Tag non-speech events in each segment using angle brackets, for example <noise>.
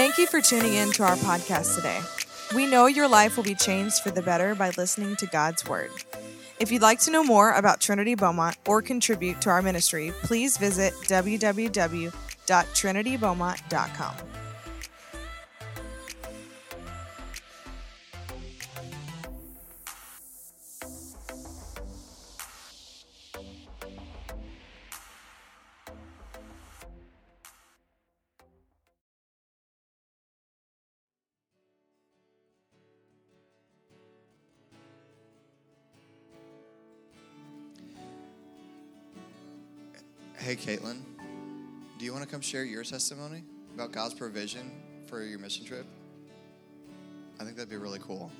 Thank you for tuning in to our podcast today. We know your life will be changed for the better by listening to God's Word. If you'd like to know more about Trinity Beaumont or contribute to our ministry, please visit www.trinitybeaumont.com. Caitlin, do you want to come share your testimony about God's provision for your mission trip? I think that'd be really cool.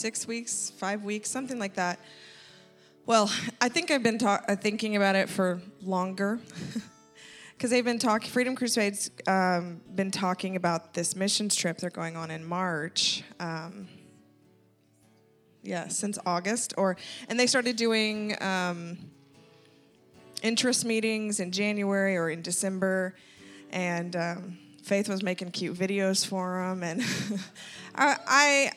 Six weeks, five weeks, something like that. Well, I think I've been ta- uh, thinking about it for longer. <laughs> Because they've been talking, Freedom Crusade's um, been talking about this missions trip they're going on in March. Um, yeah, since August, or and they started doing um, interest meetings in January or in December, and um, Faith was making cute videos for them, and <laughs> I,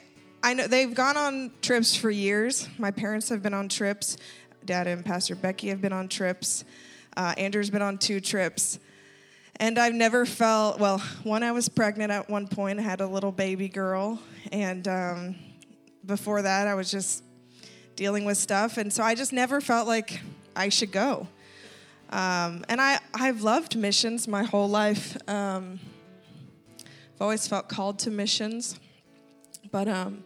I know they've gone on trips for years. My parents have been on trips. Dad and Pastor Becky have been on trips. Uh, Andrew's been on two trips. And I've never felt, well, one, I was pregnant at one point, I had a little baby girl. And um, before that, I was just dealing with stuff. And so I just never felt like I should go. Um, and I, I've loved missions my whole life. Um, I've always felt called to missions, but um,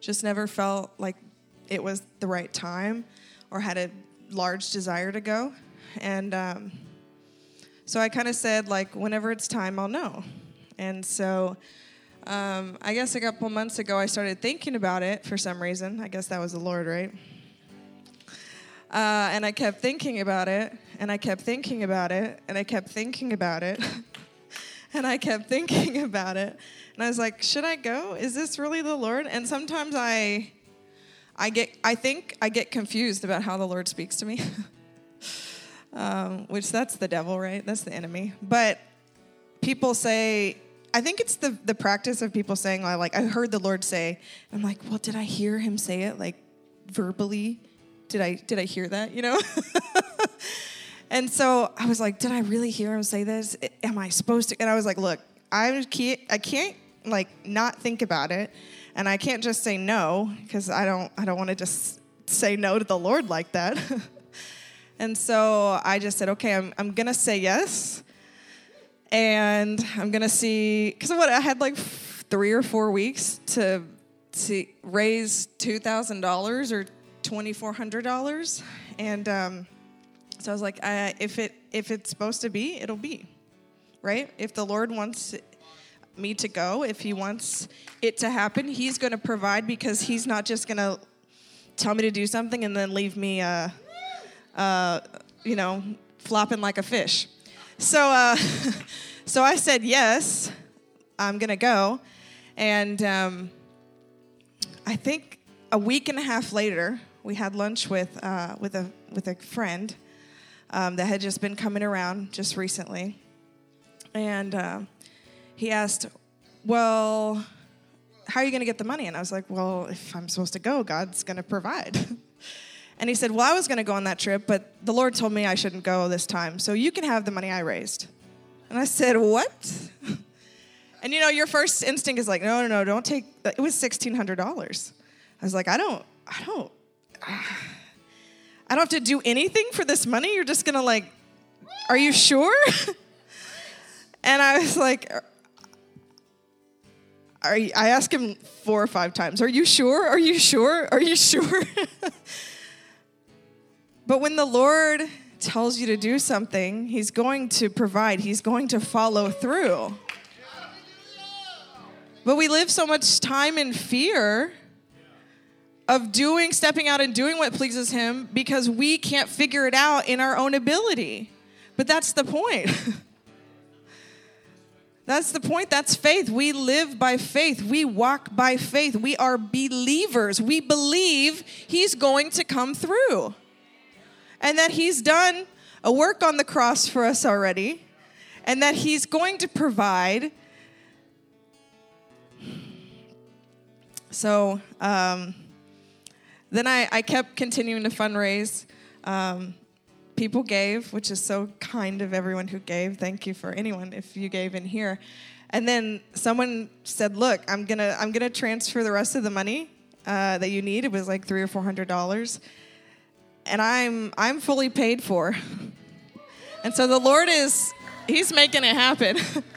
just never felt like it was the right time or had a large desire to go. And um, so I kind of said, like, whenever it's time, I'll know. And so um, I guess a couple months ago, I started thinking about it for some reason. I guess that was the Lord, right? Uh, and I kept thinking about it, and I kept thinking about it, and I kept thinking about it, <laughs> and I kept <laughs> thinking about it. And I was like, should I go? Is this really the Lord? And sometimes I, I get, I think I get confused about how the Lord speaks to me, <laughs> um, which that's the devil, right? That's the enemy. But people say, I think it's the the practice of people saying, I like, I heard the Lord say. I'm like, well, did I hear Him say it like verbally? Did I did I hear that? You know. <laughs> and so I was like, did I really hear Him say this? Am I supposed to? And I was like, look, I can't, I can't like not think about it, and I can't just say no because I don't I don't want to just say no to the Lord like that. <laughs> and so I just said, okay, I'm I'm gonna say yes and I'm gonna see because what I had like three or four weeks to to raise two thousand dollars or twenty four hundred dollars, and um, so I was like, I, if it if it's supposed to be, it'll be, right? If the Lord wants me to go, if He wants it to happen, He's going to provide because He's not just going to tell me to do something and then leave me, uh, uh, you know, flopping like a fish. So, uh, <laughs> so I said yes, I'm gonna go, and um, I think a week and a half later, we had lunch with uh, with a with a friend um, that had just been coming around just recently, and uh, he asked, "Well, how are you gonna get the money?" And I was like, "Well, if I'm supposed to go, God's gonna provide." <laughs> And he said, Well, I was going to go on that trip, but the Lord told me I shouldn't go this time. So you can have the money I raised. And I said, What? <laughs> And you know, your first instinct is like, No, no, no, don't take, it was $1,600. I was like, I don't, I don't, I don't have to do anything for this money. You're just going to like, are you sure? <laughs> and I was like, I asked him four or five times, Are you sure? Are you sure? Are you sure? <laughs> but when the Lord tells you to do something, He's going to provide, He's going to follow through. But we live so much time in fear of doing, stepping out and doing what pleases Him because we can't figure it out in our own ability. But that's the point. <laughs> That's the point. That's faith. We live by faith. We walk by faith. We are believers. We believe He's going to come through and that He's done a work on the cross for us already and that He's going to provide. So um, then I, I kept continuing to fundraise. Um, people gave, which is so kind of everyone who gave. Thank you for anyone if you gave in here. And then someone said, "Look, I'm gonna I'm gonna transfer the rest of the money uh, that you need. It was like three or four hundred dollars, and I'm I'm fully paid for. <laughs> and so the Lord is He's making it happen." <laughs>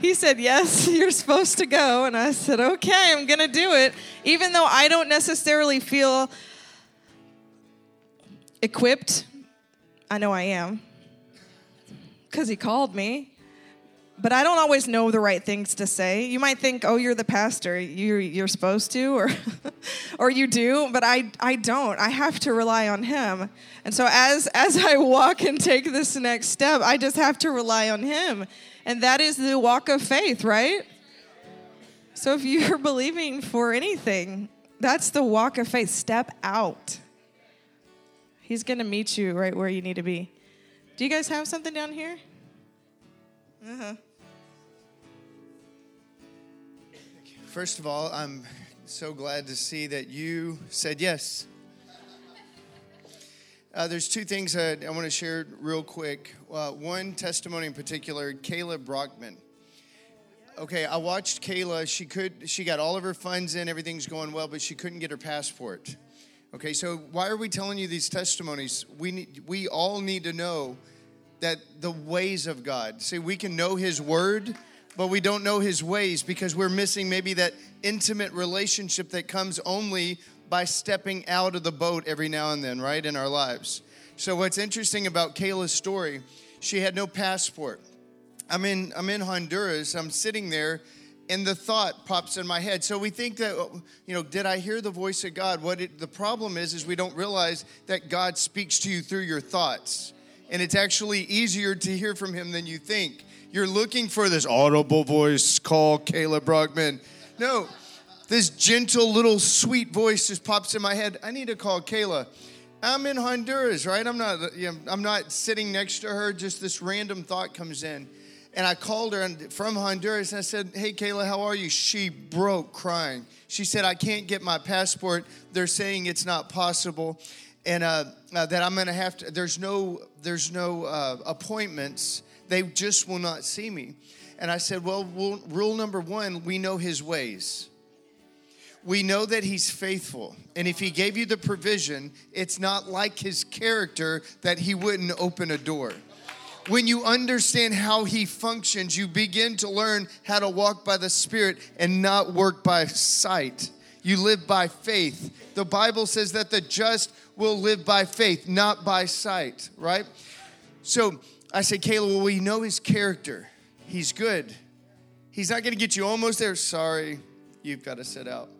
he said, Yes, <laughs> you're supposed to go. And I said, Okay, I'm going to do it. Even though I don't necessarily feel equipped I know I am because he called me. But I don't always know the right things to say. You might think, "Oh, you're the pastor. You're you're supposed to, or <laughs> or you do." But I I don't. I have to rely on Him. And so as as I walk and take this next step, I just have to rely on Him, and that is the walk of faith, right? So if you're <laughs> believing for anything, that's the walk of faith. Step out. He's going to meet you right where you need to be. Do you guys have something down here? Uh huh. First of all, I'm so glad to see that you said yes. Uh, there's two things I, I want to share real quick. Uh, one testimony in particular, Kayla Brockman. Okay, I watched Kayla. She could, she got all of her funds in, everything's going well, but she couldn't get her passport. Okay, so why are we telling you these testimonies? We need, we all need to know that the ways of God. See, we can know His Word, but we don't know His ways because we're missing maybe that intimate relationship that comes only by stepping out of the boat every now and then, right, in our lives. So, what's interesting about Kayla's story, she had no passport. I'm in, I'm in Honduras, I'm sitting there and the thought pops in my head. So we think that, oh, you know, did I hear the voice of God? What it, the problem is, is we don't realize that God speaks to you through your thoughts. And it's actually easier to hear from Him than you think. You're looking for this audible voice, call Kayla Brockman. No, this gentle little sweet voice just pops in my head. I need to call Kayla. I'm in Honduras, right? I'm not, you know, I'm not sitting next to her. Just this random thought comes in. And I called her from Honduras and I said, Hey, Kayla, how are you? She broke crying. She said, I can't get my passport. They're saying it's not possible. And uh, uh, that I'm gonna have to, there's no, there's no uh, appointments. They just will not see me. And I said, Well, rule number one, we know his ways. We know that he's faithful. And if he gave you the provision, it's not like his character that he wouldn't open a door when you understand how he functions, you begin to learn how to walk by the Spirit and not work by sight. You live by faith. The Bible says that the just will live by faith, not by sight, right? So I said, Kayla, well, we know his character. He's good. He's not going to get you almost there. Sorry, you've got to sit out.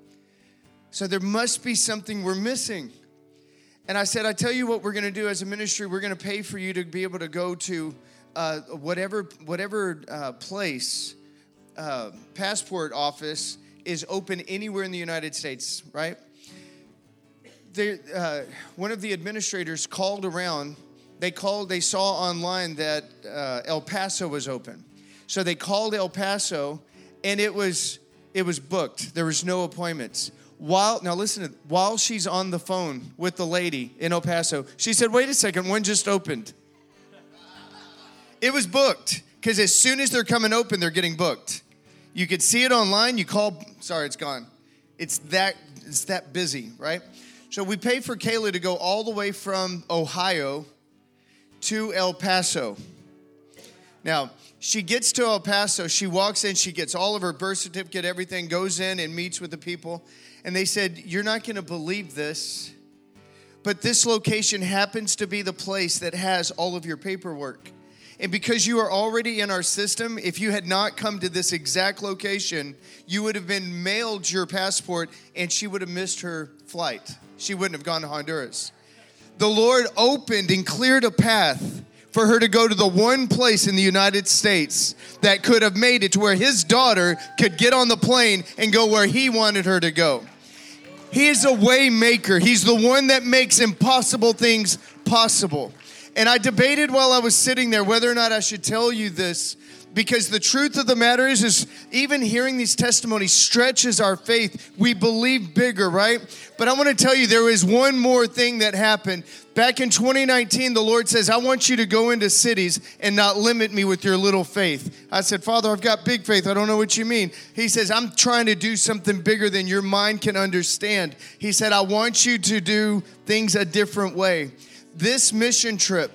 So there must be something we're missing. And I said, I tell you what we're going to do as a ministry. We're going to pay for you to be able to go to uh, whatever whatever uh, place uh, passport office is open anywhere in the United States. Right? They, uh, one of the administrators called around. They called. They saw online that uh, El Paso was open, so they called El Paso, and it was it was booked. There was no appointments while now listen to, while she's on the phone with the lady in El Paso, she said, "Wait a second, one just opened." It was booked because as soon as they're coming open, they're getting booked. You could see it online. You call, sorry, it's gone. It's that it's that busy, right? So we pay for Kayla to go all the way from Ohio to El Paso. Now, she gets to El Paso, she walks in, she gets all of her birth certificate, everything, goes in and meets with the people. And they said, You're not going to believe this, but this location happens to be the place that has all of your paperwork. And because you are already in our system, if you had not come to this exact location, you would have been mailed your passport and she would have missed her flight. She wouldn't have gone to Honduras. The Lord opened and cleared a path for her to go to the one place in the United States that could have made it to where his daughter could get on the plane and go where he wanted her to go. He is a way maker. He's the one that makes impossible things possible. And I debated while I was sitting there whether or not I should tell you this because the truth of the matter is is even hearing these testimonies stretches our faith. We believe bigger right? But i want to tell you there is one more thing that happened. Back in 2019 the lord says i want you to go into cities and not limit me with your little faith. I said father i've got big faith. I don't know what you mean. He says i'm trying to do something bigger than your mind can understand. He said i want you to do things a different way. This mission trip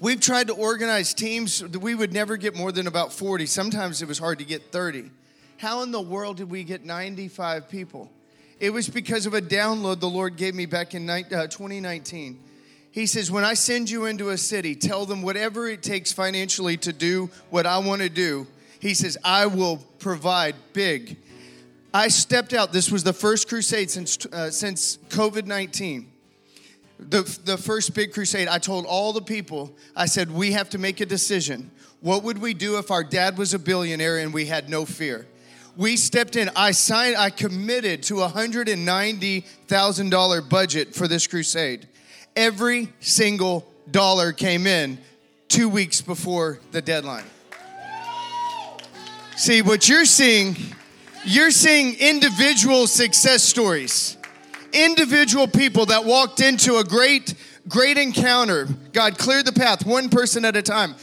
We've tried to organize teams we would never get more than about 40. Sometimes it was hard to get 30. How in the world did we get 95 people? It was because of a download the Lord gave me back in uh, 2019. He says, When I send you into a city, tell them whatever it takes financially to do what I want to do. He says, I will provide big. I stepped out. This was the first crusade since, uh, since COVID 19 the, the first big crusade, I told all the people, I said, we have to make a decision. What would we do if our dad was a billionaire and we had no fear? We stepped in. I signed, I committed to a $190,000 budget for this crusade. Every single dollar came in two weeks before the deadline. See, what you're seeing, you're seeing individual success stories individual people that walked into a great, great encounter. God cleared the path, one person at a time.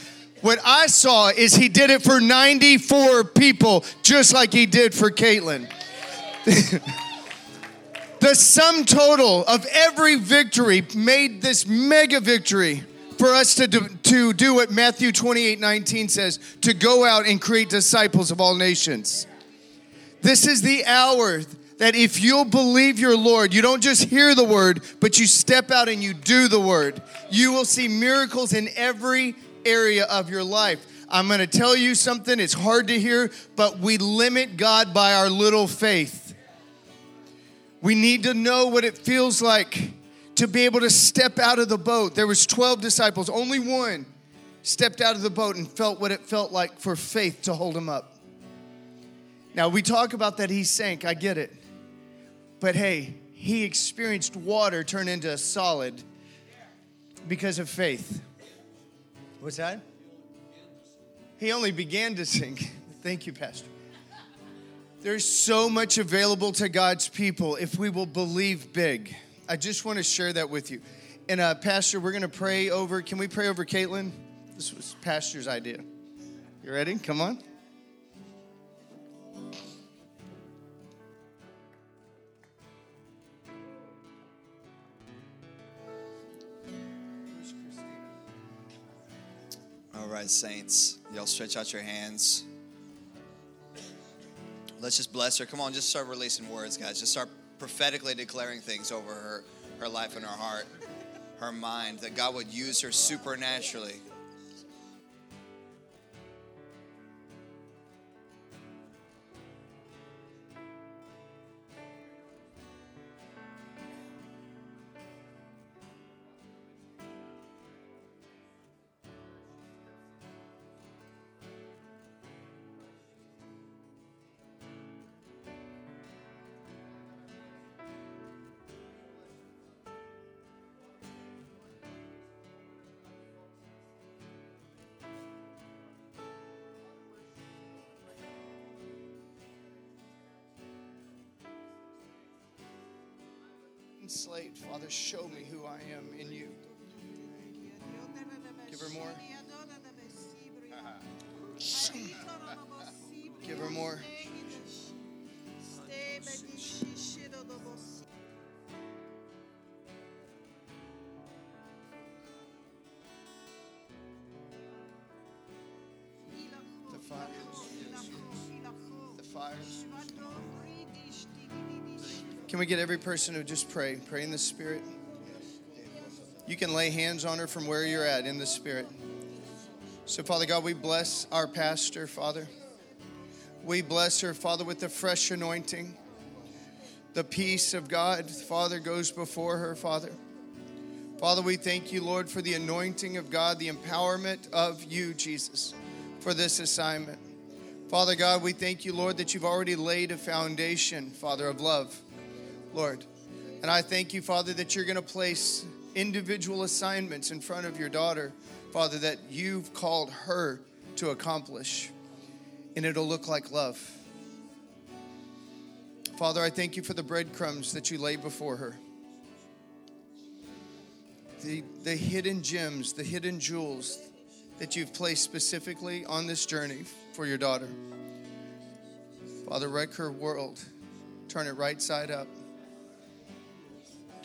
What I saw is he did it for 94 people, just like he did for Caitlin. <laughs> the sum total of every victory made this mega victory for us to do, to do what Matthew 28 19 says to go out and create disciples of all nations. This is the hour that if you'll believe your Lord, you don't just hear the word, but you step out and you do the word, you will see miracles in every area of your life. I'm going to tell you something, it's hard to hear, but we limit God by our little faith. We need to know what it feels like to be able to step out of the boat. There was 12 disciples, only one stepped out of the boat and felt what it felt like for faith to hold him up. Now, we talk about that he sank, I get it. But hey, he experienced water turn into a solid because of faith. What's that? He only began to sink. <laughs> Thank you, Pastor. There's so much available to God's people if we will believe big. I just want to share that with you. And, uh, Pastor, we're going to pray over. Can we pray over Caitlin? This was Pastor's idea. You ready? Come on. All right, saints, y'all stretch out your hands. Let's just bless her. Come on, just start releasing words, guys. Just start prophetically declaring things over her, her life and her heart, her mind, that God would use her supernaturally. Slate, Father, show me who I am in you. Give her more. <laughs> Give her more. The fire. The fire. Can we get every person to just pray? Pray in the Spirit. You can lay hands on her from where you're at in the Spirit. So, Father God, we bless our pastor, Father. We bless her, Father, with the fresh anointing. The peace of God, Father, goes before her, Father. Father, we thank you, Lord, for the anointing of God, the empowerment of you, Jesus, for this assignment. Father God, we thank you, Lord, that you've already laid a foundation, Father, of love, Lord. And I thank you, Father, that you're going to place individual assignments in front of your daughter, Father, that you've called her to accomplish. And it'll look like love. Father, I thank you for the breadcrumbs that you lay before her. The, the hidden gems, the hidden jewels that you've placed specifically on this journey for your daughter. Father, wreck her world. Turn it right side up.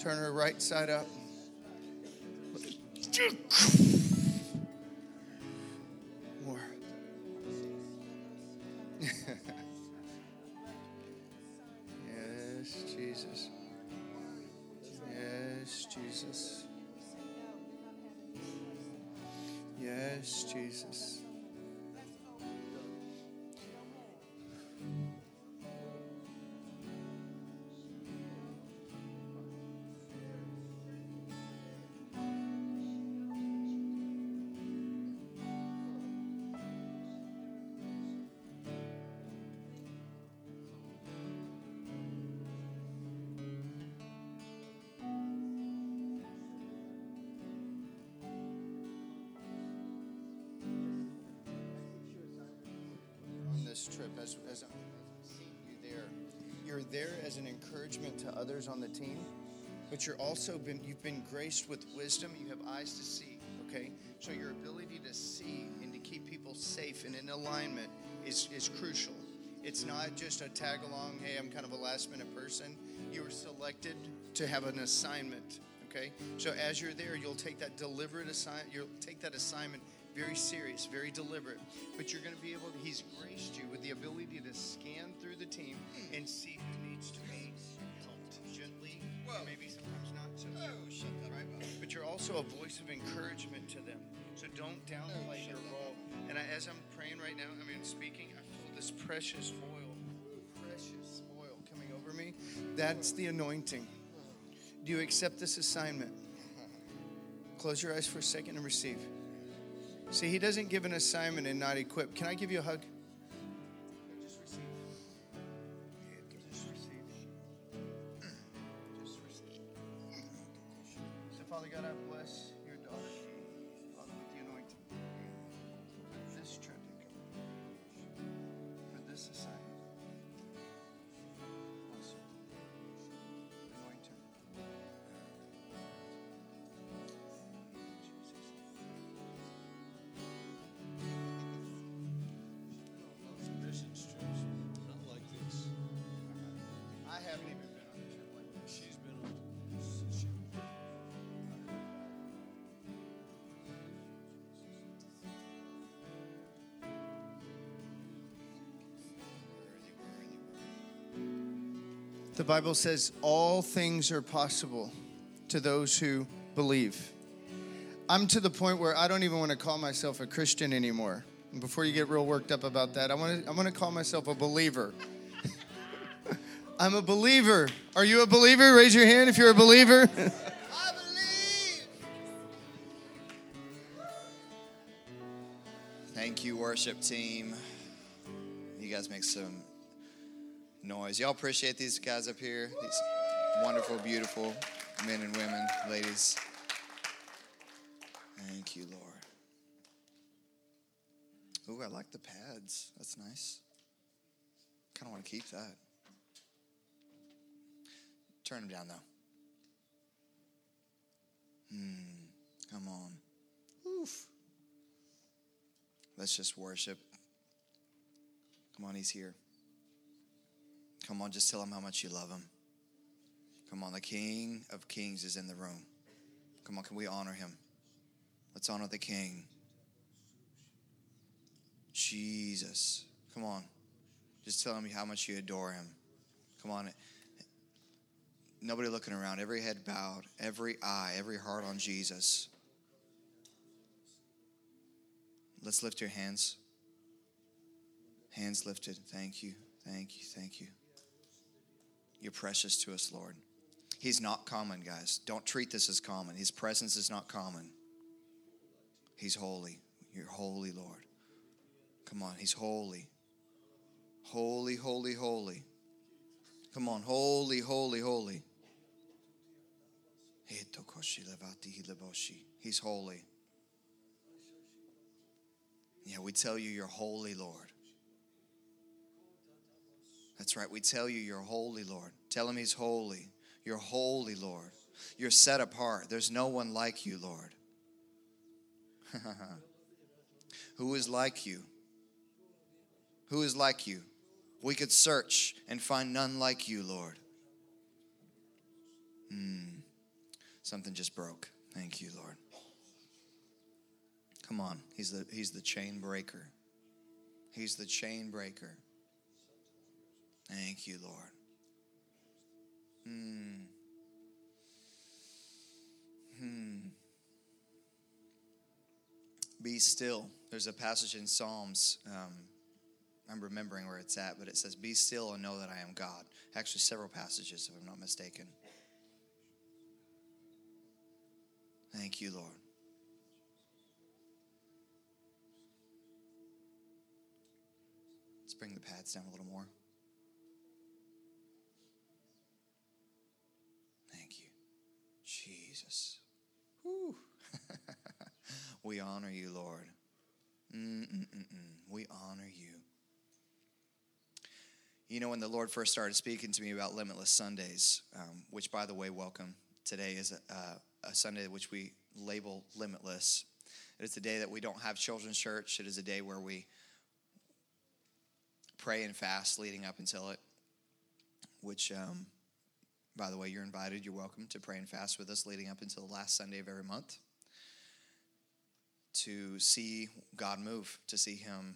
Turn her right side up. As, as I'm seeing you there. You're there as an encouragement to others on the team, but you're also been you've been graced with wisdom. You have eyes to see. Okay, so your ability to see and to keep people safe and in alignment is is crucial. It's not just a tag along. Hey, I'm kind of a last minute person. You were selected to have an assignment. Okay, so as you're there, you'll take that deliberate assignment. You'll take that assignment very serious, very deliberate. But you're going to be able to, he's graced you with the ability to scan through the team and see who needs to be helped gently, maybe sometimes not so gently, right? But you're also a voice of encouragement to them. So don't downplay your role. And I, as I'm praying right now, I mean, speaking, I feel this precious oil, precious oil coming over me. That's the anointing. Do you accept this assignment? <laughs> Close your eyes for a second and receive. See, he doesn't give an assignment and not equip. Can I give you a hug? The Bible says all things are possible to those who believe. I'm to the point where I don't even want to call myself a Christian anymore. And before you get real worked up about that, I want to, I want to call myself a believer. <laughs> I'm a believer. Are you a believer? Raise your hand if you're a believer. I <laughs> believe. Thank you, worship team. You guys make some noise. Y'all appreciate these guys up here? These wonderful, beautiful men and women, ladies. Thank you, Lord. Ooh, I like the pads. That's nice. Kind of want to keep that. Turn them down, though. Hmm. Come on. Oof. Let's just worship. Come on, he's here. Come on, just tell him how much you love him. Come on, the King of Kings is in the room. Come on, can we honor him? Let's honor the King. Jesus. Come on. Just tell him how much you adore him. Come on. Nobody looking around, every head bowed, every eye, every heart on Jesus. Let's lift your hands. Hands lifted. Thank you, thank you, thank you. You're precious to us, Lord. He's not common, guys. Don't treat this as common. His presence is not common. He's holy. You're holy, Lord. Come on, He's holy. Holy, holy, holy. Come on, holy, holy, holy. He's holy. Yeah, we tell you you're holy, Lord. That's right. We tell you you're holy, Lord. Tell him he's holy. You're holy, Lord. You're set apart. There's no one like you, Lord. <laughs> Who is like you? Who is like you? We could search and find none like you, Lord. Hmm. Something just broke. Thank you, Lord. Come on. He's the, he's the chain breaker. He's the chain breaker. Thank you, Lord. Hmm. Hmm. Be still. There's a passage in Psalms. Um, I'm remembering where it's at, but it says, Be still and know that I am God. Actually, several passages, if I'm not mistaken. Thank you, Lord. Let's bring the pads down a little more. We honor you, Lord. Mm-mm-mm-mm. We honor you. You know, when the Lord first started speaking to me about Limitless Sundays, um, which, by the way, welcome. Today is a, a Sunday which we label Limitless. It is a day that we don't have children's church. It is a day where we pray and fast leading up until it, which, um, by the way, you're invited. You're welcome to pray and fast with us leading up until the last Sunday of every month to see God move, to see Him.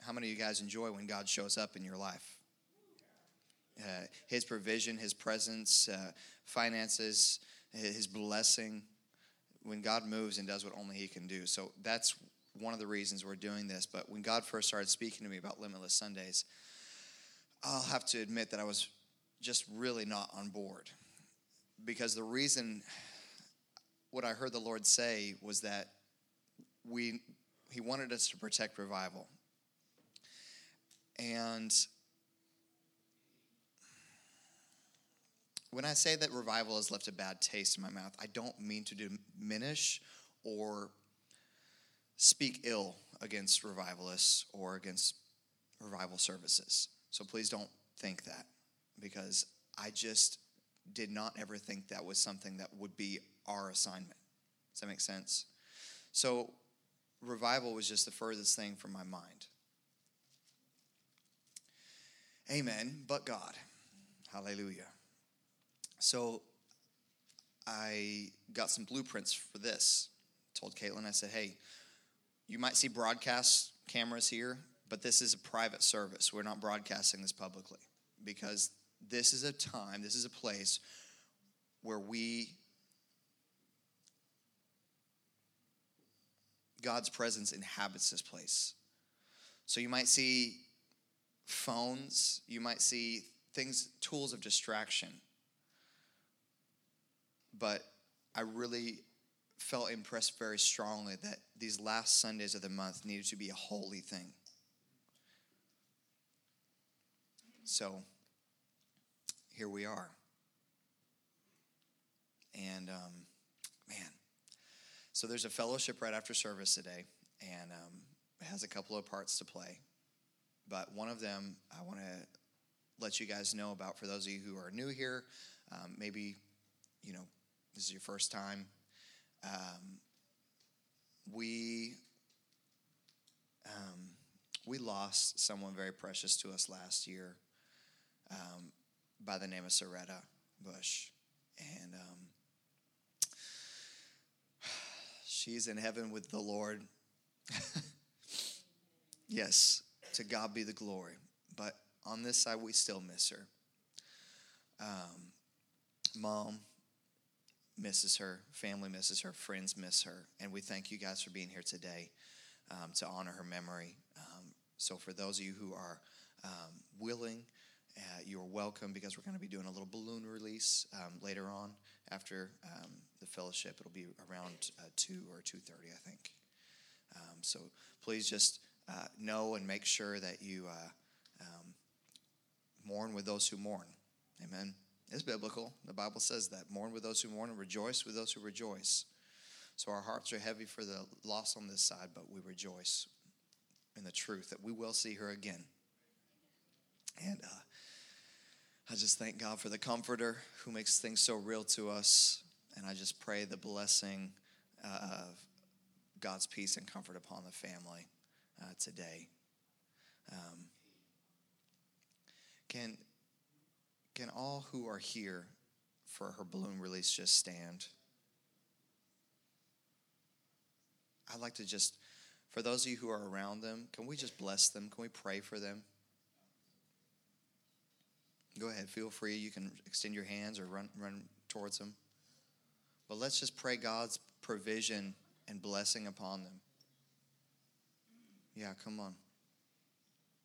How many of you guys enjoy when God shows up in your life? Uh, his provision, His presence, uh, finances, His blessing. When God moves and does what only He can do. So that's one of the reasons we're doing this. But when God first started speaking to me about Limitless Sundays, I'll have to admit that I was just really not on board. Because the reason, what I heard the Lord say was that we, He wanted us to protect revival. And when I say that revival has left a bad taste in my mouth, I don't mean to diminish or speak ill against revivalists or against revival services. So please don't think that because I just did not ever think that was something that would be our assignment. Does that make sense? So revival was just the furthest thing from my mind. Amen. But God. Hallelujah. So I got some blueprints for this. Told Caitlin, I said, hey, you might see broadcast cameras here, but this is a private service. We're not broadcasting this publicly because this is a time, this is a place where we, God's presence inhabits this place. So you might see phones, you might see things, tools of distraction but I really felt impressed very strongly that these last Sundays of the month needed to be a holy thing. So here we are. And um, so there's a fellowship right after service today, and um, it has a couple of parts to play. But one of them I want to let you guys know about for those of you who are new here, um, maybe, you know, this is your first time, um, we um, we lost someone very precious to us last year um, by the name of Soretta Bush, and um, she's in heaven with the Lord. <laughs> yes, to God be the glory. But on this side, we still miss her. Um, mom misses her, family misses her, friends miss her, and we thank you guys for being here today um, to honor her memory. Um, so, for those of you who are um, willing, uh, you're welcome because we're going to be doing a little balloon release um, later on after um, the fellowship. It'll be around uh, two or two thirty, I think. Um, so please just uh, know and make sure that you uh, um, mourn with those who mourn. Amen. It's biblical. The Bible says that. Mourn with those who mourn and rejoice with those who rejoice. So our hearts are heavy for the loss on this side, but we rejoice in the truth that we will see her again. And uh, I just thank God for the Comforter who makes things so real to us. And I just pray the blessing uh, of God's peace and comfort upon the family uh, today. Um, can can all who are here for her balloon release just stand? I'd like to just, for those of you who are around them, can we just bless them? Can we pray for them? Go ahead, feel free. You can extend your hands or run, run towards them. But let's just pray God's provision and blessing upon them. Yeah, come on.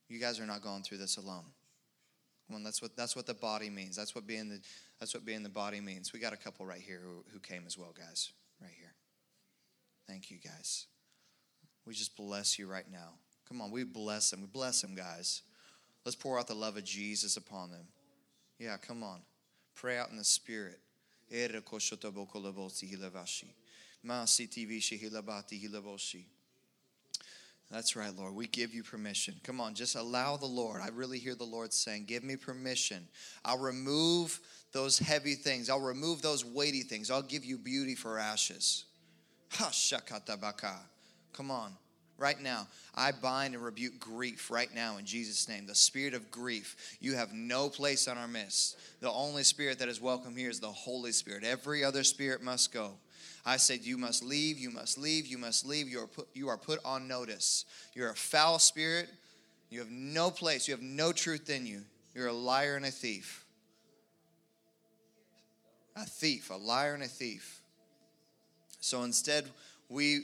You guys are not going through this alone. Come on, that's what that's what the body means. That's what being the that's what being the body means. We got a couple right here who, who came as well, guys. Right here. Thank you, guys. We just bless you right now. Come on, we bless them. We bless them, guys. Let's pour out the love of Jesus upon them. Yeah, come on. Pray out in the spirit. That's right, Lord. We give you permission. Come on, just allow the Lord. I really hear the Lord saying, Give me permission. I'll remove those heavy things, I'll remove those weighty things. I'll give you beauty for ashes. Ha shakatabaka. Come on. Right now, I bind and rebuke grief right now in Jesus' name. The spirit of grief, you have no place on our midst. The only spirit that is welcome here is the Holy Spirit. Every other spirit must go. I said, You must leave, you must leave, you must leave. You are put, you are put on notice. You're a foul spirit. You have no place. You have no truth in you. You're a liar and a thief. A thief, a liar and a thief. So instead, we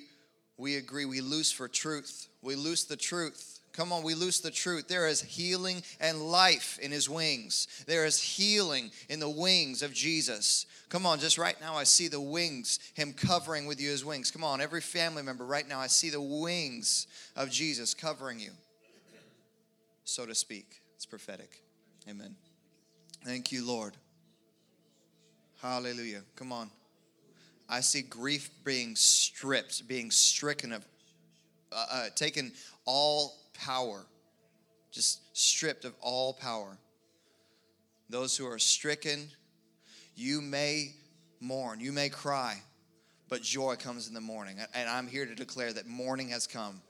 we agree we loose for truth. We loose the truth. Come on, we loose the truth. There is healing and life in his wings. There is healing in the wings of Jesus. Come on, just right now, I see the wings, him covering with you his wings. Come on, every family member, right now, I see the wings of Jesus covering you, so to speak. It's prophetic. Amen. Thank you, Lord. Hallelujah. Come on. I see grief being stripped, being stricken of, uh, uh, taken all power, just stripped of all power. Those who are stricken, you may mourn, you may cry, but joy comes in the morning. And I'm here to declare that morning has come.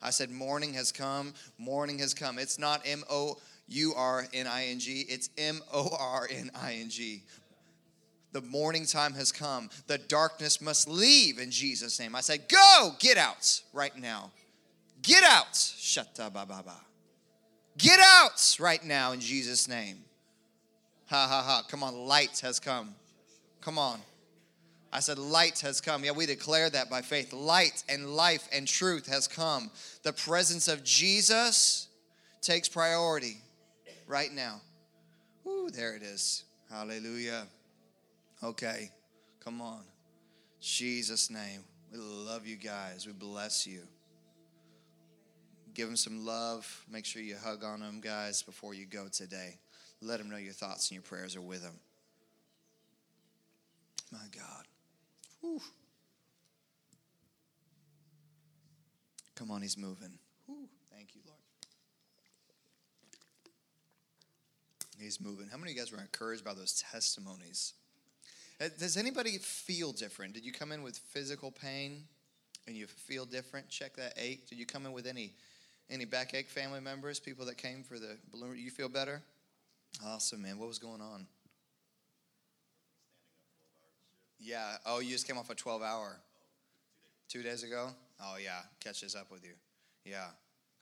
I said, morning has come, morning has come. It's not M O U R N I N G, it's M O R N I N G. The morning time has come. The darkness must leave in Jesus' name. I say, go, get out right now. Get out. Shatta ba. Get out right now in Jesus' name. Ha ha ha. Come on, light has come. Come on. I said, light has come. Yeah, we declare that by faith. Light and life and truth has come. The presence of Jesus takes priority right now. Ooh, there it is. Hallelujah. Okay, come on. Jesus' name. We love you guys. We bless you. Give them some love. Make sure you hug on them, guys, before you go today. Let them know your thoughts and your prayers are with them. My God. Whew. Come on, he's moving. Whew. Thank you, Lord. He's moving. How many of you guys were encouraged by those testimonies? Uh, does anybody feel different? Did you come in with physical pain and you feel different? Check that ache. Did you come in with any any backache family members, people that came for the balloon? You feel better? Awesome, man. What was going on? Yeah. Oh, you just came off a 12 hour. Two days ago? Oh, yeah. Catches up with you. Yeah.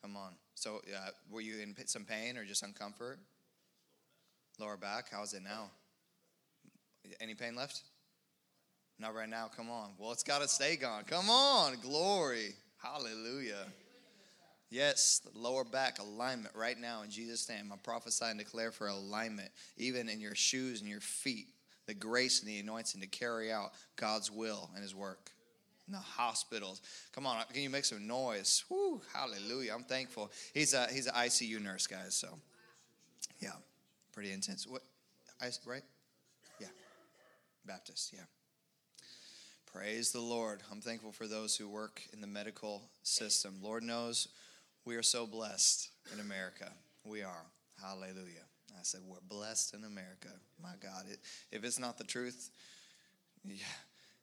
Come on. So, uh, were you in some pain or just uncomfort? Lower back? How's it now? Any pain left? Not right now. Come on. Well, it's got to stay gone. Come on. Glory. Hallelujah. Yes, lower back alignment right now in Jesus' name. I prophesy and declare for alignment, even in your shoes and your feet, the grace and the anointing to carry out God's will and His work. In the hospitals. Come on, can you make some noise? Woo, hallelujah. I'm thankful. He's a he's an ICU nurse, guys, so yeah. Pretty intense. What I right? Baptist, yeah. Praise the Lord. I'm thankful for those who work in the medical system. Lord knows we are so blessed in America. We are. Hallelujah. I said, we're blessed in America. My God. It, if it's not the truth, yeah,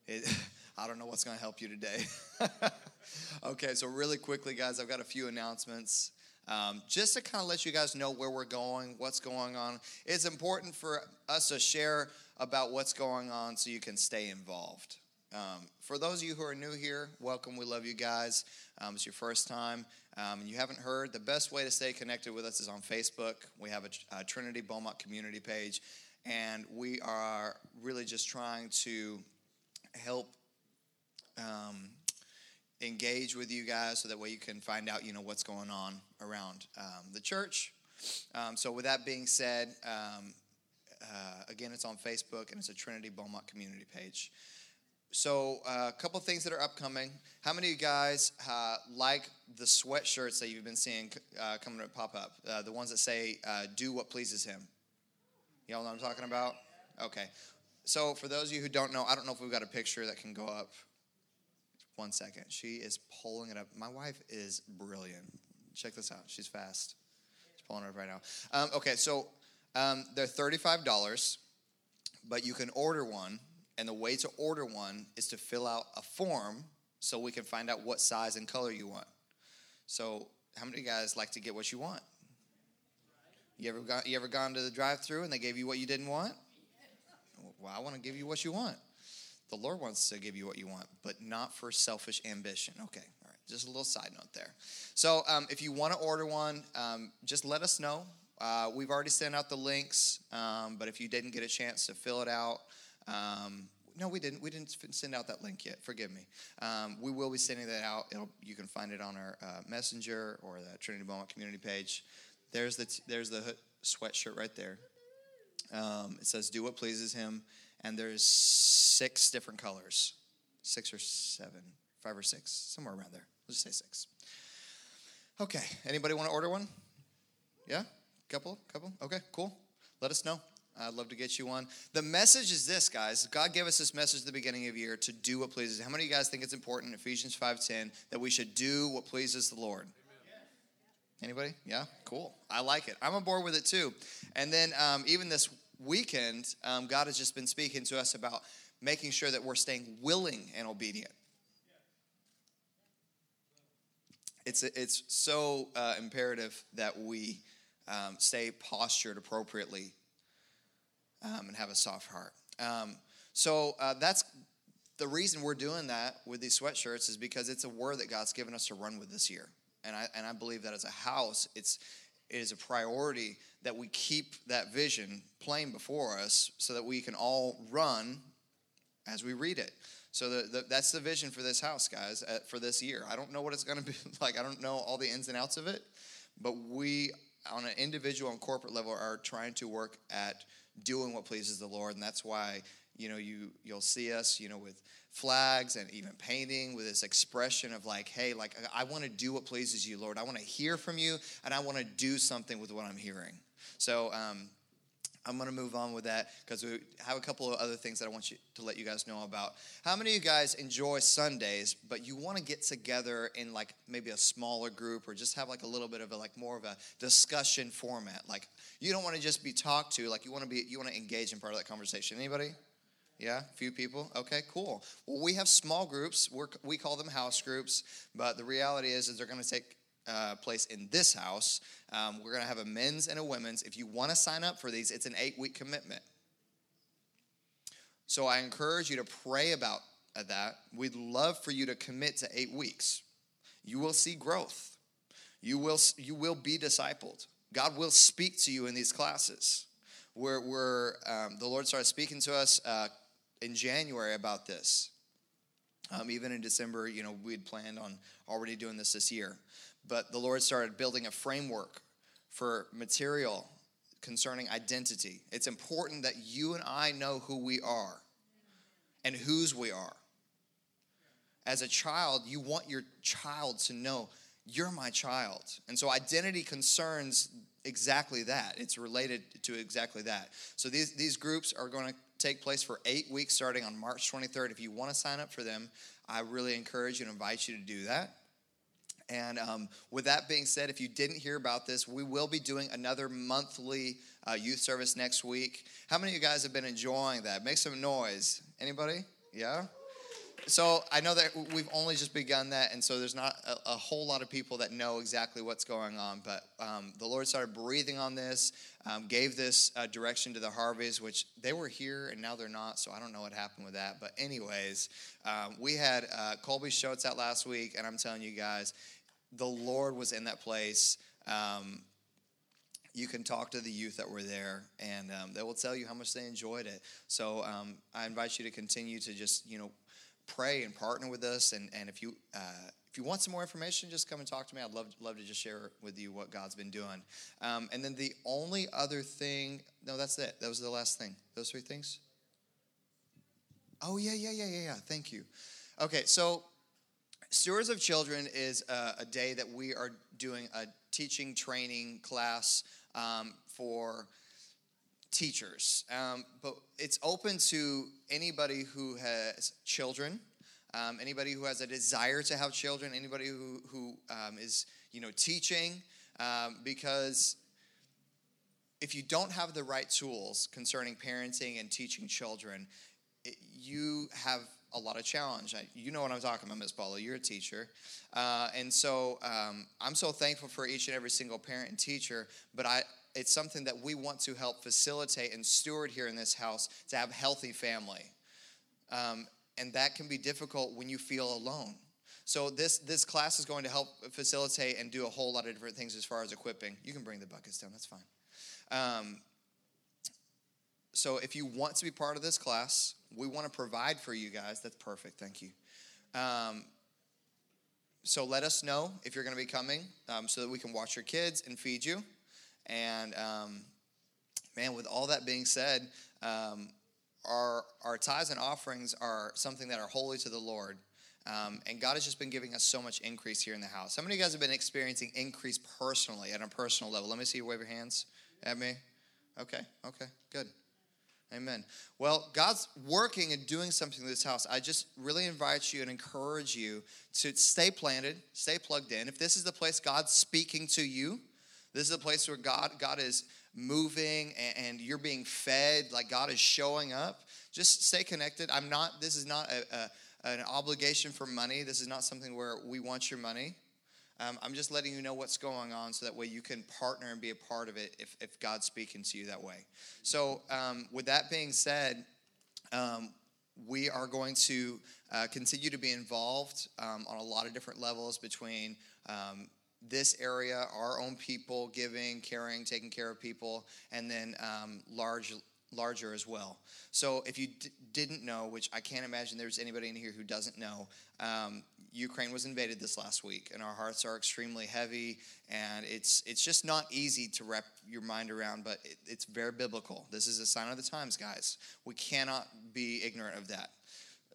it, <laughs> I don't know what's going to help you today. <laughs> okay, so really quickly, guys, I've got a few announcements. Um, just to kind of let you guys know where we're going, what's going on. It's important for us to share about what's going on so you can stay involved. Um, for those of you who are new here, welcome. We love you guys. Um, it's your first time um, and you haven't heard, the best way to stay connected with us is on Facebook. We have a, a Trinity Beaumont community page, and we are really just trying to help um, engage with you guys so that way you can find out, you know, what's going on around um, the church. Um, so, with that being said, uh, again, it's on Facebook and it's a Trinity Beaumont community page. So, uh, a couple things that are upcoming. How many of you guys uh, like the sweatshirts that you've been seeing uh, coming to pop up? Uh, the ones that say, uh, do what pleases him. Y'all know what I'm talking about? Okay. So, for those of you who don't know, I don't know if we've got a picture that can go up. One second. She is pulling it up. My wife is brilliant. Check this out. She's fast. She's pulling it up right now. Um, okay, so um, they're $35, but you can order one and the way to order one is to fill out a form so we can find out what size and color you want. So, how many of you guys like to get what you want? You ever got, you ever gone to the drive-through and they gave you what you didn't want? Well, I want to give you what you want. The Lord wants to give you what you want, but not for selfish ambition. Okay, all right. Just a little side note there. So, um, if you want to order one, um, just let us know. Uh, we've already sent out the links, um, but if you didn't get a chance to fill it out, um, no, we didn't. We didn't send out that link yet. Forgive me. Um, we will be sending that out. It'll, you can find it on our uh, messenger or the Trinity Beaumont community page. There's the t- there's the sweatshirt right there. Um, it says "Do what pleases Him," and there's six different colors, six or seven, five or six, somewhere around there. Let's just say six. Okay. Anybody want to order one? Yeah. Couple. Couple. Okay. Cool. Let us know. I'd love to get you one. The message is this, guys. God gave us this message at the beginning of the year to do what pleases. How many of you guys think it's important, Ephesians 5.10, that we should do what pleases the Lord? Anybody? Yeah? Cool. I like it. I'm on board with it too. And then um, even this weekend, um, God has just been speaking to us about making sure that we're staying willing and obedient. It's, it's so uh, imperative that we um, stay postured appropriately um, and have a soft heart. Um, so uh, that's the reason we're doing that with these sweatshirts is because it's a word that God's given us to run with this year. And I, and I believe that as a house, it's, it is a priority that we keep that vision plain before us so that we can all run as we read it. So the, the, that's the vision for this house, guys, uh, for this year. I don't know what it's going to be <laughs> like. I don't know all the ins and outs of it, but we, on an individual and corporate level, are trying to work at doing what pleases the Lord, and that's why you know you you'll see us you know with flags and even painting with this expression of like hey like i want to do what pleases you lord. I want to hear from you and i want to do something with what i'm hearing. So um, i'm going to move on with that because we have a couple of other things that i want you to let you guys know about. How many of you guys enjoy sundays but you want to get together in like maybe a smaller group or just have like a little bit of a like more of a discussion format? Like you don't want to just be talked to like you want to be you want to engage in part of that conversation. Anybody? Yeah? A few people? Okay cool. Well we have small groups. We're, we call them house groups but the reality is is they're going to take uh, place in this house um, we're going to have a men's and a women's if you want to sign up for these it's an eight week commitment so i encourage you to pray about that we'd love for you to commit to eight weeks you will see growth you will you will be discipled God will speak to you in these classes. we're, we're um, the Lord started speaking to us uh, in January about this. Um, even in December, you know, we'd planned on already doing this this year. But the Lord started building a framework for material concerning identity. It's important that you and I know who we are and whose we are. As a child, you want your child to know you're my child. And so identity concerns exactly that. It's related to exactly that. So these, these groups are going to take place for eight weeks starting on March 23rd. If you want to sign up for them, I really encourage you and invite you to do that. And um, with that being said, if you didn't hear about this, we will be doing another monthly uh, youth service next week. How many of you guys have been enjoying that? Make some noise. Anybody? Yeah? So I know that we've only just begun that, and so there's not a, a whole lot of people that know exactly what's going on. But um, the Lord started breathing on this, um, gave this uh, direction to the Harveys, which they were here and now they're not. So I don't know what happened with that. But anyways, um, we had uh, Colby Schultz out last week, and I'm telling you guys, the Lord was in that place. Um, you can talk to the youth that were there, and um, they will tell you how much they enjoyed it. So um, I invite you to continue to just you know pray and partner with us. And, and if you uh, if you want some more information, just come and talk to me. I'd love love to just share with you what God's been doing. Um, and then the only other thing, no, that's it. That was the last thing. Those three things. Oh yeah, yeah, yeah, yeah, yeah. Thank you. Okay, so Stewards of Children is a, a day that we are doing a teaching training class um, for teachers. Um, but it's open to anybody who has children, um, anybody who has a desire to have children, anybody who, who um, is you know, teaching, um, because if you don't have the right tools concerning parenting and teaching children, it, you have a lot of challenge. I, you know what I'm talking about, Miss Paula. You're a teacher. Uh, and so um, I'm so thankful for each and every single parent and teacher, but I, it's something that we want to help facilitate and steward here in this house to have healthy family. Um, and that can be difficult when you feel alone. So this this class is going to help facilitate and do a whole lot of different things as far as equipping. You can bring the buckets down. That's fine. Um, so if you want to be part of this class, we want to provide for you guys. That's perfect. Thank you. Um, so let us know if you're going to be coming um, so that we can watch your kids and feed you. And um, man, with all that being said, um, our, our tithes and offerings are something that are holy to the Lord. Um, and God has just been giving us so much increase here in the house. How many of you guys have been experiencing increase personally at a personal level? Let me see you wave your hands at me. Okay, okay, good. Amen. Well, God's working and doing something in this house. I just really invite you and encourage you to stay planted, stay plugged in. If this is the place God's speaking to you, this is a place where God, God is moving and, and you're being fed, like God is showing up. Just stay connected. I'm not, this is not a, a, an obligation for money. This is not something where we want your money. Um, I'm just letting you know what's going on so that way you can partner and be a part of it if, if God's speaking to you that way. So, um, with that being said, um, we are going to uh, continue to be involved um, on a lot of different levels between um, this area, our own people giving, caring, taking care of people, and then um, large larger as well. So if you d- didn't know, which I can't imagine there's anybody in here who doesn't know, um, Ukraine was invaded this last week, and our hearts are extremely heavy, and it's it's just not easy to wrap your mind around, but it, it's very biblical. This is a sign of the times, guys. We cannot be ignorant of that.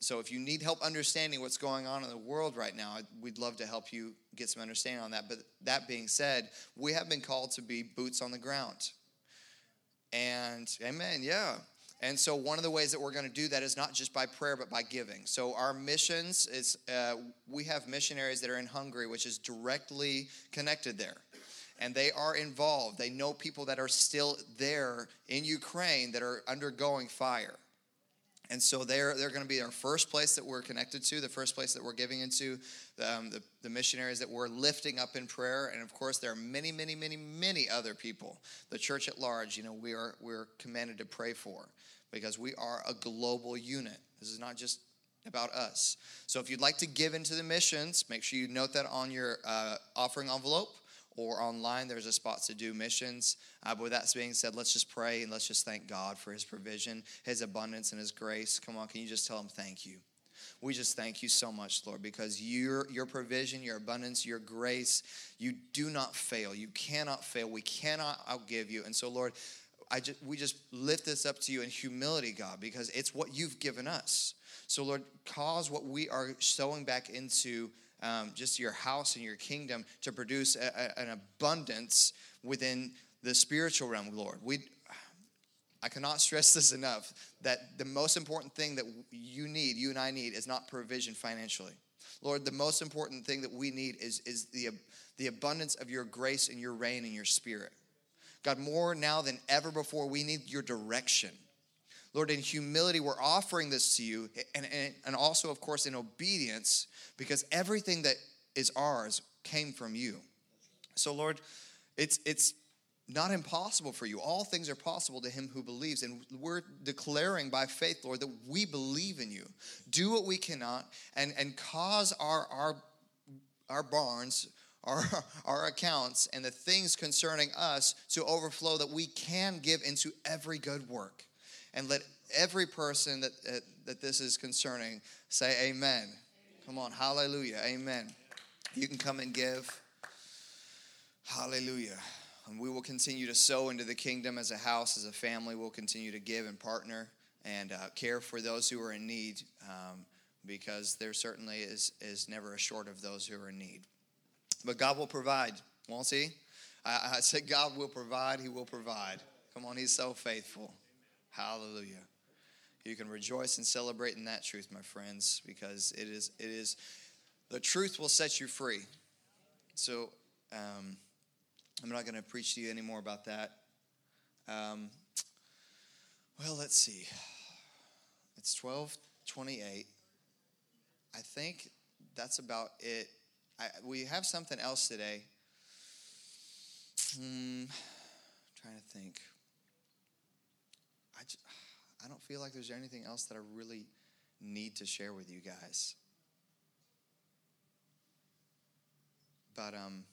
So if you need help understanding what's going on in the world right now, we'd love to help you get some understanding on that. But that being said, we have been called to be boots on the ground. And amen, yeah. And so one of the ways that we're going to do that is not just by prayer, but by giving. So our missions is uh, we have missionaries that are in Hungary, which is directly connected there. And they are involved. They know people that are still there in Ukraine that are undergoing fire. And so they're, they're going to be our first place that we're connected to, the first place that we're giving into, um, the, the missionaries that we're lifting up in prayer. And of course, there are many, many, many, many other people. The church at large, you know, we are, we're commanded to pray for because we are a global unit. This is not just about us. So if you'd like to give into the missions, make sure you note that on your uh, offering envelope or online, there's a spot to do missions. Uh, but with that being said, let's just pray and let's just thank God for His provision, His abundance, and His grace. Come on, can you just tell Him thank you? We just thank you so much, Lord, because your your provision, your abundance, your grace, you do not fail. You cannot fail. We cannot outgive you. And so, Lord, I just, we just lift this up to you in humility, God, because it's what you've given us. So, Lord, cause what we are sowing back into um, just your house and your kingdom to produce a, a, an abundance within the spiritual realm, Lord. We, I cannot stress this enough that the most important thing that you need, you and I need, is not provision financially. Lord, the most important thing that we need is, is the, the abundance of your grace and your reign and your spirit. God, more now than ever before, we need your direction. Lord, in humility, we're offering this to you, and, and, and also, of course, in obedience, because everything that is ours came from you. So, Lord, it's, it's not impossible for you. All things are possible to him who believes. And we're declaring by faith, Lord, that we believe in you. Do what we cannot and, and cause our, our, our barns, our, <laughs> our accounts, and the things concerning us to overflow that we can give into every good work. And let every person that, that, that this is concerning say, Amen. Come on, hallelujah, amen. You can come and give. Hallelujah. And we will continue to sow into the kingdom as a house, as a family. We'll continue to give and partner and uh, care for those who are in need um, because there certainly is, is never a short of those who are in need. But God will provide, won't He? I, I said, God will provide, He will provide. Come on, He's so faithful. Hallelujah. You can rejoice and celebrate in that truth, my friends, because it is, it is, the truth will set you free. So, um, I'm not going to preach to you anymore about that. Um, well, let's see. It's 1228. I think that's about it. I, we have something else today. Hmm, trying to think. I, don't feel like there's anything else that I really need to share with you guys. But, um,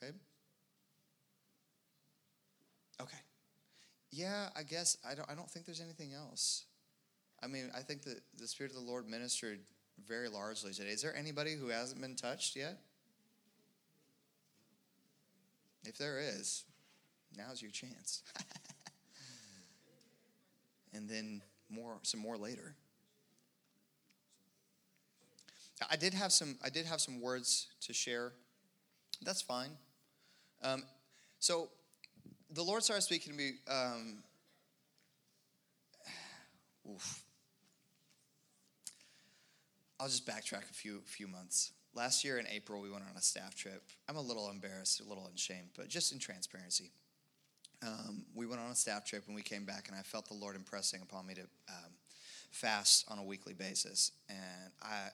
babe? Okay. Yeah, I guess I don't I don't think there's anything else. I mean, I think that the Spirit of the Lord ministered very largely today. Is there anybody who hasn't been touched yet? If there is, now's your chance. <laughs> and then more some more later. I did have some I did have some words to share. That's fine. Um, so the Lord started speaking to me. Um, <sighs> oof. I'll just backtrack a few few months. Last year in April, we went on a staff trip. I'm a little embarrassed, a little ashamed, but just in transparency. Um, we went on a staff trip and we came back, and I felt the Lord impressing upon me to um, fast on a weekly basis. And I,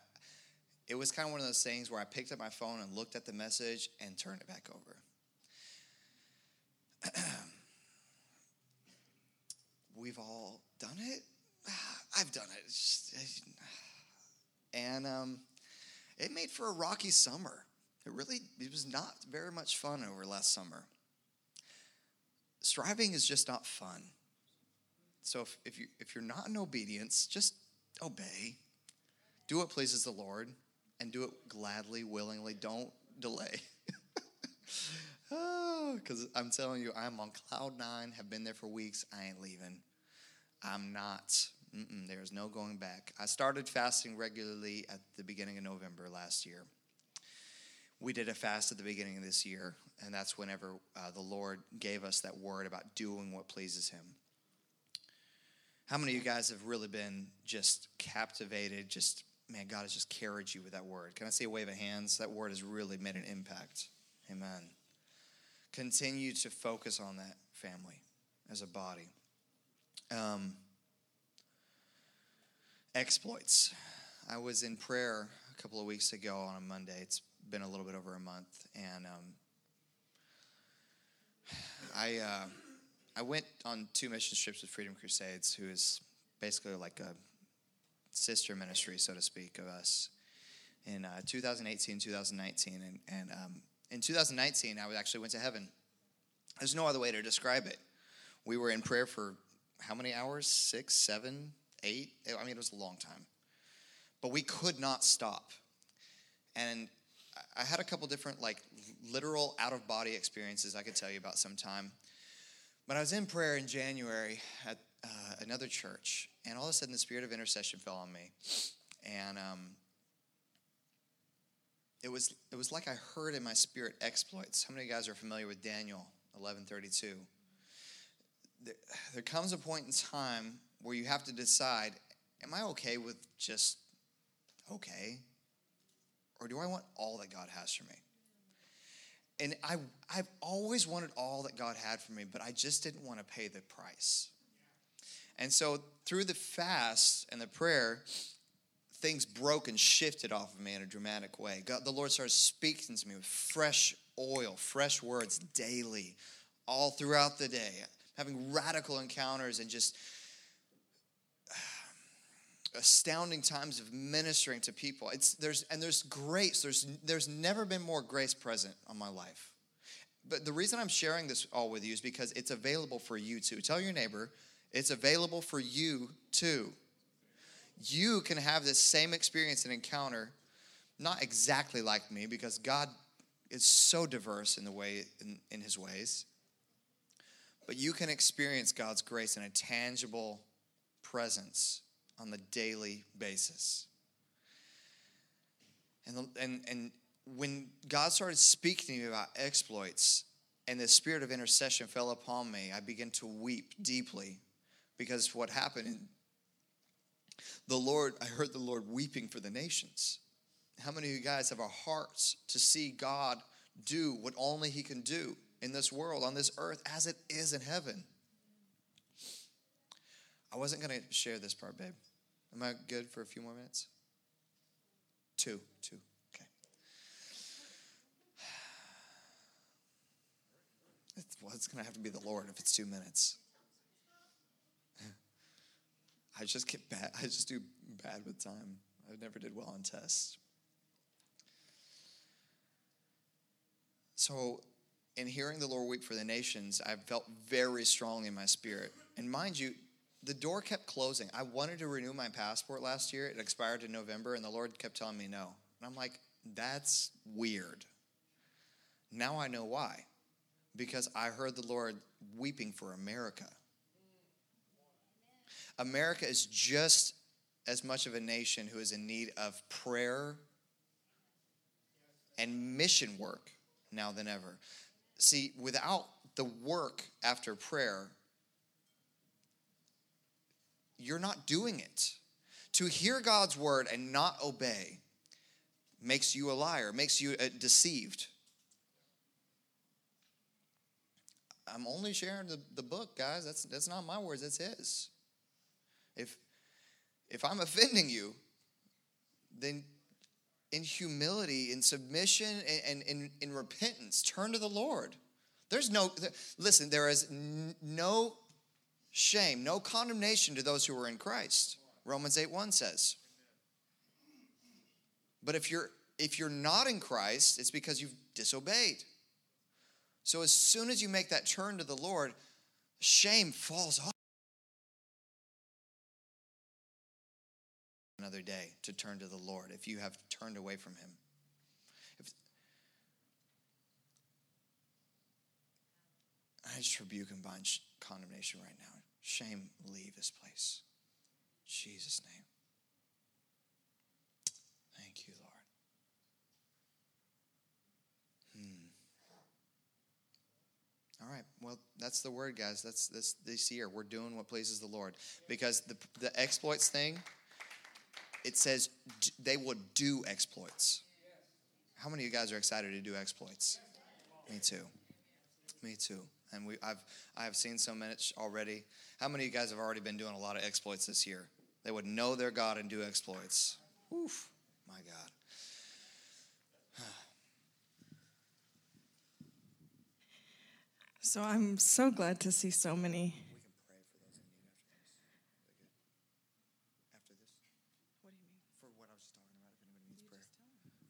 it was kind of one of those things where I picked up my phone and looked at the message and turned it back over. <clears throat> We've all done it. <sighs> I've done it. <sighs> And um, it made for a rocky summer. It really it was not very much fun over last summer. Striving is just not fun. So if, if you if you're not in obedience, just obey. Do what pleases the Lord and do it gladly, willingly. Don't delay. <laughs> Oh, because I'm telling you, I'm on cloud nine, have been there for weeks. I ain't leaving. I'm not. Mm-mm, there's no going back. I started fasting regularly at the beginning of November last year. We did a fast at the beginning of this year, and that's whenever uh, the Lord gave us that word about doing what pleases Him. How many of you guys have really been just captivated? Just, man, God has just carried you with that word. Can I see a wave of hands? That word has really made an impact. Amen continue to focus on that family as a body. Um, exploits. I was in prayer a couple of weeks ago on a Monday. It's been a little bit over a month, and um, I uh, I went on two mission trips with Freedom Crusades, who is basically like a sister ministry, so to speak, of us. in uh, 2018, 2019, and and um, in 2019, I actually went to heaven. There's no other way to describe it. We were in prayer for how many hours? Six, seven, eight? I mean, it was a long time. But we could not stop. And I had a couple different, like, literal out of body experiences I could tell you about sometime. But I was in prayer in January at uh, another church, and all of a sudden the spirit of intercession fell on me. And um, it was it was like I heard in my spirit exploits. How many guys are familiar with Daniel 11:32? There, there comes a point in time where you have to decide: Am I okay with just okay, or do I want all that God has for me? And I I've always wanted all that God had for me, but I just didn't want to pay the price. And so through the fast and the prayer, things broke and shifted off of me in a dramatic way. God, the Lord started speaking to me with fresh oil, fresh words daily, all throughout the day, having radical encounters and just astounding times of ministering to people. It's there's and there's grace. There's there's never been more grace present on my life. But the reason I'm sharing this all with you is because it's available for you too. Tell your neighbor, it's available for you too you can have this same experience and encounter, not exactly like me, because God is so diverse in the way in, in his ways. But you can experience God's grace in a tangible presence on the daily basis. And, and, and when God started speaking to me about exploits and the spirit of intercession fell upon me, I began to weep deeply because what happened the Lord, I heard the Lord weeping for the nations. How many of you guys have our hearts to see God do what only He can do in this world, on this earth, as it is in heaven? I wasn't going to share this part, babe. Am I good for a few more minutes? Two, two, okay. <sighs> It's, well, it's going to have to be the Lord if it's two minutes. <laughs> I just get bad. I just do bad with time. I never did well on tests. So, in hearing the Lord weep for the nations, I felt very strongly in my spirit. And mind you, the door kept closing. I wanted to renew my passport last year. It expired in November, and the Lord kept telling me no. And I'm like, that's weird. Now I know why. Because I heard the Lord weeping for America. America is just as much of a nation who is in need of prayer and mission work now than ever. See, without the work after prayer, you're not doing it. To hear God's word and not obey makes you a liar, makes you uh, deceived. I'm only sharing the, the book, guys. That's, that's not my words, that's his. If if I'm offending you, then in humility, in submission, and in, in repentance, turn to the Lord. There's no, listen, there is no shame, no condemnation to those who are in Christ. Romans 8 1 says. But if you're if you're not in Christ, it's because you've disobeyed. So as soon as you make that turn to the Lord, shame falls off. another day to turn to the Lord if you have turned away from Him. If, I just rebuke and bind condemnation right now. Shame, leave this place. In Jesus' name. Thank you, Lord. Hmm. All right. Well, that's the word, guys. That's this this year. We're doing what pleases the Lord because the the exploits thing it says they will do exploits. How many of you guys are excited to do exploits? Me too. Me too. And we, I've, I've seen so much already. How many of you guys have already been doing a lot of exploits this year? They would know their God and do exploits. Oof, my God. So I'm so glad to see so many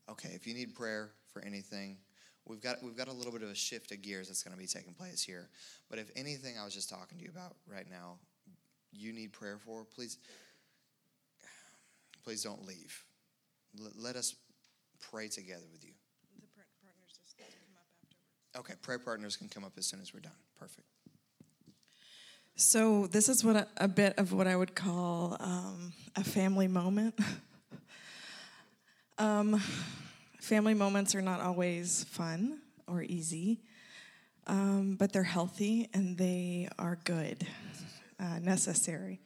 Okay, if you need prayer for anything, we've got we've got a little bit of a shift of gears that's going to be taking place here. But if anything I was just talking to you about right now, you need prayer for, please please don't leave. L- let us pray together with you. The prayer partners just come up afterwards. Okay, prayer partners can come up as soon as we're done. Perfect. So this is what a, a bit of what I would call um, a family moment. <laughs> um, family moments are not always fun or easy, um, but they're healthy and they are good, uh, necessary.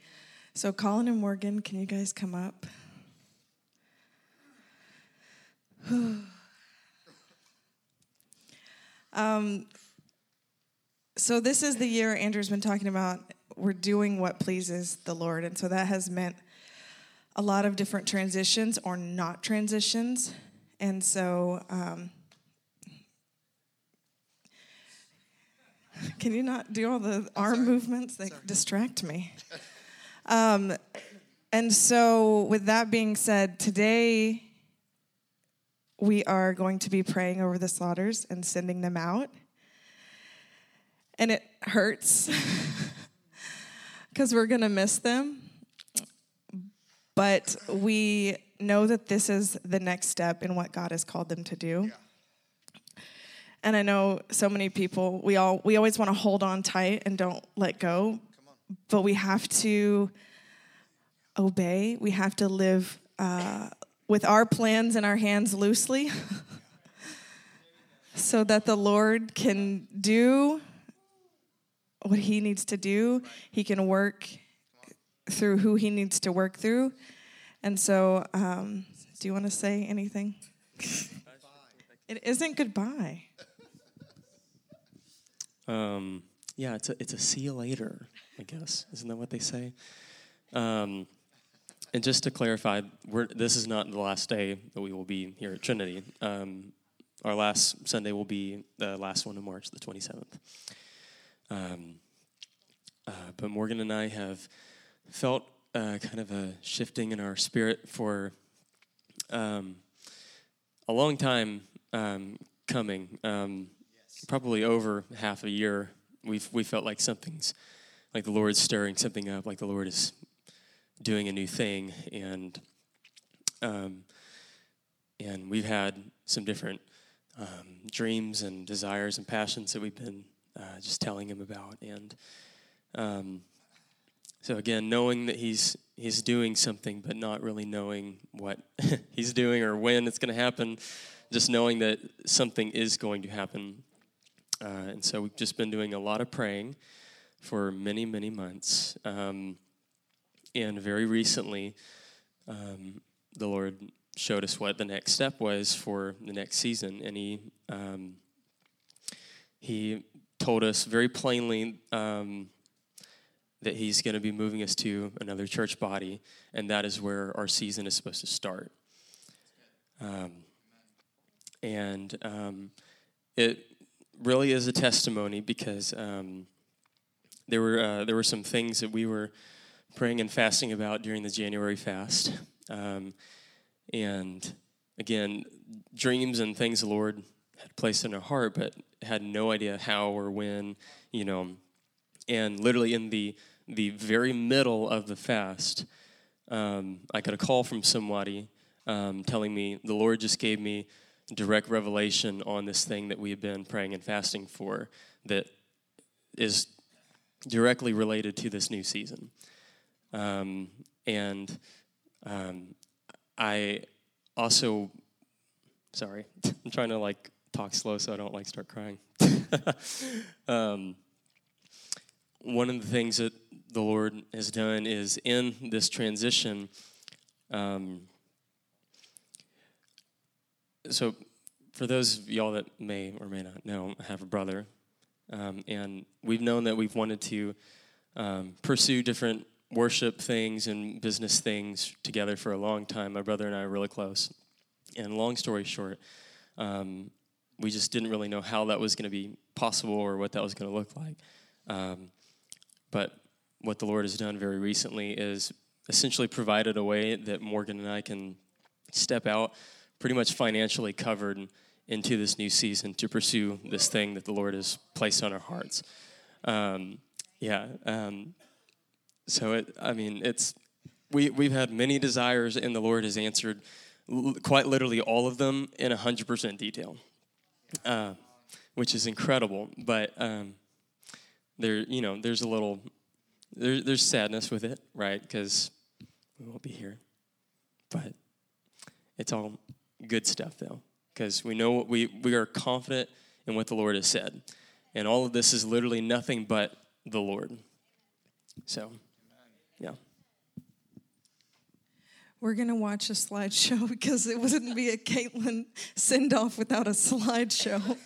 So Colin and Morgan, can you guys come up? <sighs> um, so this is the year Andrew's been talking about. We're doing what pleases the Lord, and so that has meant a lot of different transitions or not transitions. And so, um, can you not do all the arm movements that distract me? Um, and so, with that being said, today we are going to be praying over the slaughters and sending them out. And it hurts <laughs> because we're going to miss them. But we know that this is the next step in what God has called them to do. And I know so many people, we all we always want to hold on tight and don't let go. But we have to obey. We have to live uh, with our plans in our hands loosely <laughs> so that the Lord can do what he needs to do. He can work through who he needs to work through. And so, um, do you want to say anything? it isn't goodbye. Um, yeah, it's a it's a see you later, I guess. Isn't that what they say? Um, and just to clarify, this is not the last day that we will be here at Trinity. Um, our last Sunday will be the last one in March, the 27th. Um, uh, but Morgan and I have felt uh, kind of a shifting in our spirit for um, a long time um, coming. Um, Probably over half a year, we've we felt like something's like the Lord's stirring something up, like the Lord is doing a new thing, and um, and we've had some different um, dreams and desires and passions that we've been uh, just telling Him about, and um, so again, knowing that He's He's doing something, but not really knowing what <laughs> He's doing or when it's going to happen, just knowing that something is going to happen. Uh, and so we've just been doing a lot of praying for many, many months. Um, and very recently, um, the Lord showed us what the next step was for the next season. And He, um, he told us very plainly um, that He's going to be moving us to another church body, and that is where our season is supposed to start. Um, and um, it really is a testimony because um, there were uh, there were some things that we were praying and fasting about during the January fast, um, and again, dreams and things the Lord had placed in our heart, but had no idea how or when, you know, and literally in the the very middle of the fast, um, I got a call from somebody um, telling me the Lord just gave me direct revelation on this thing that we have been praying and fasting for that is directly related to this new season. Um, and um, I also, sorry, <laughs> I'm trying to like talk slow so I don't like start crying. <laughs> um, one of the things that the Lord has done is in this transition. Um, so for those of y'all that may or may not know, I have a brother, um, and we've known that we've wanted to um, pursue different worship things and business things together for a long time. My brother and I are really close, and long story short, um, we just didn't really know how that was going to be possible or what that was going to look like. Um, but what the Lord has done very recently is essentially provided a way that Morgan and I can step out pretty much financially covered into this new season to pursue this thing that the Lord has placed on our hearts. Um, yeah. Um, so it, I mean, it's we we've had many desires, and the Lord has answered l- quite literally all of them in hundred percent detail, uh, which is incredible. But um, there, you know, there's a little there, there's sadness with it, right? Because we won't be here, but it's all good stuff though, because we know what we we are confident in what the Lord has said, and all of this is literally nothing but the Lord. So, yeah. We're gonna watch a slideshow <laughs> because it wouldn't be a Caitlin send off without a slideshow.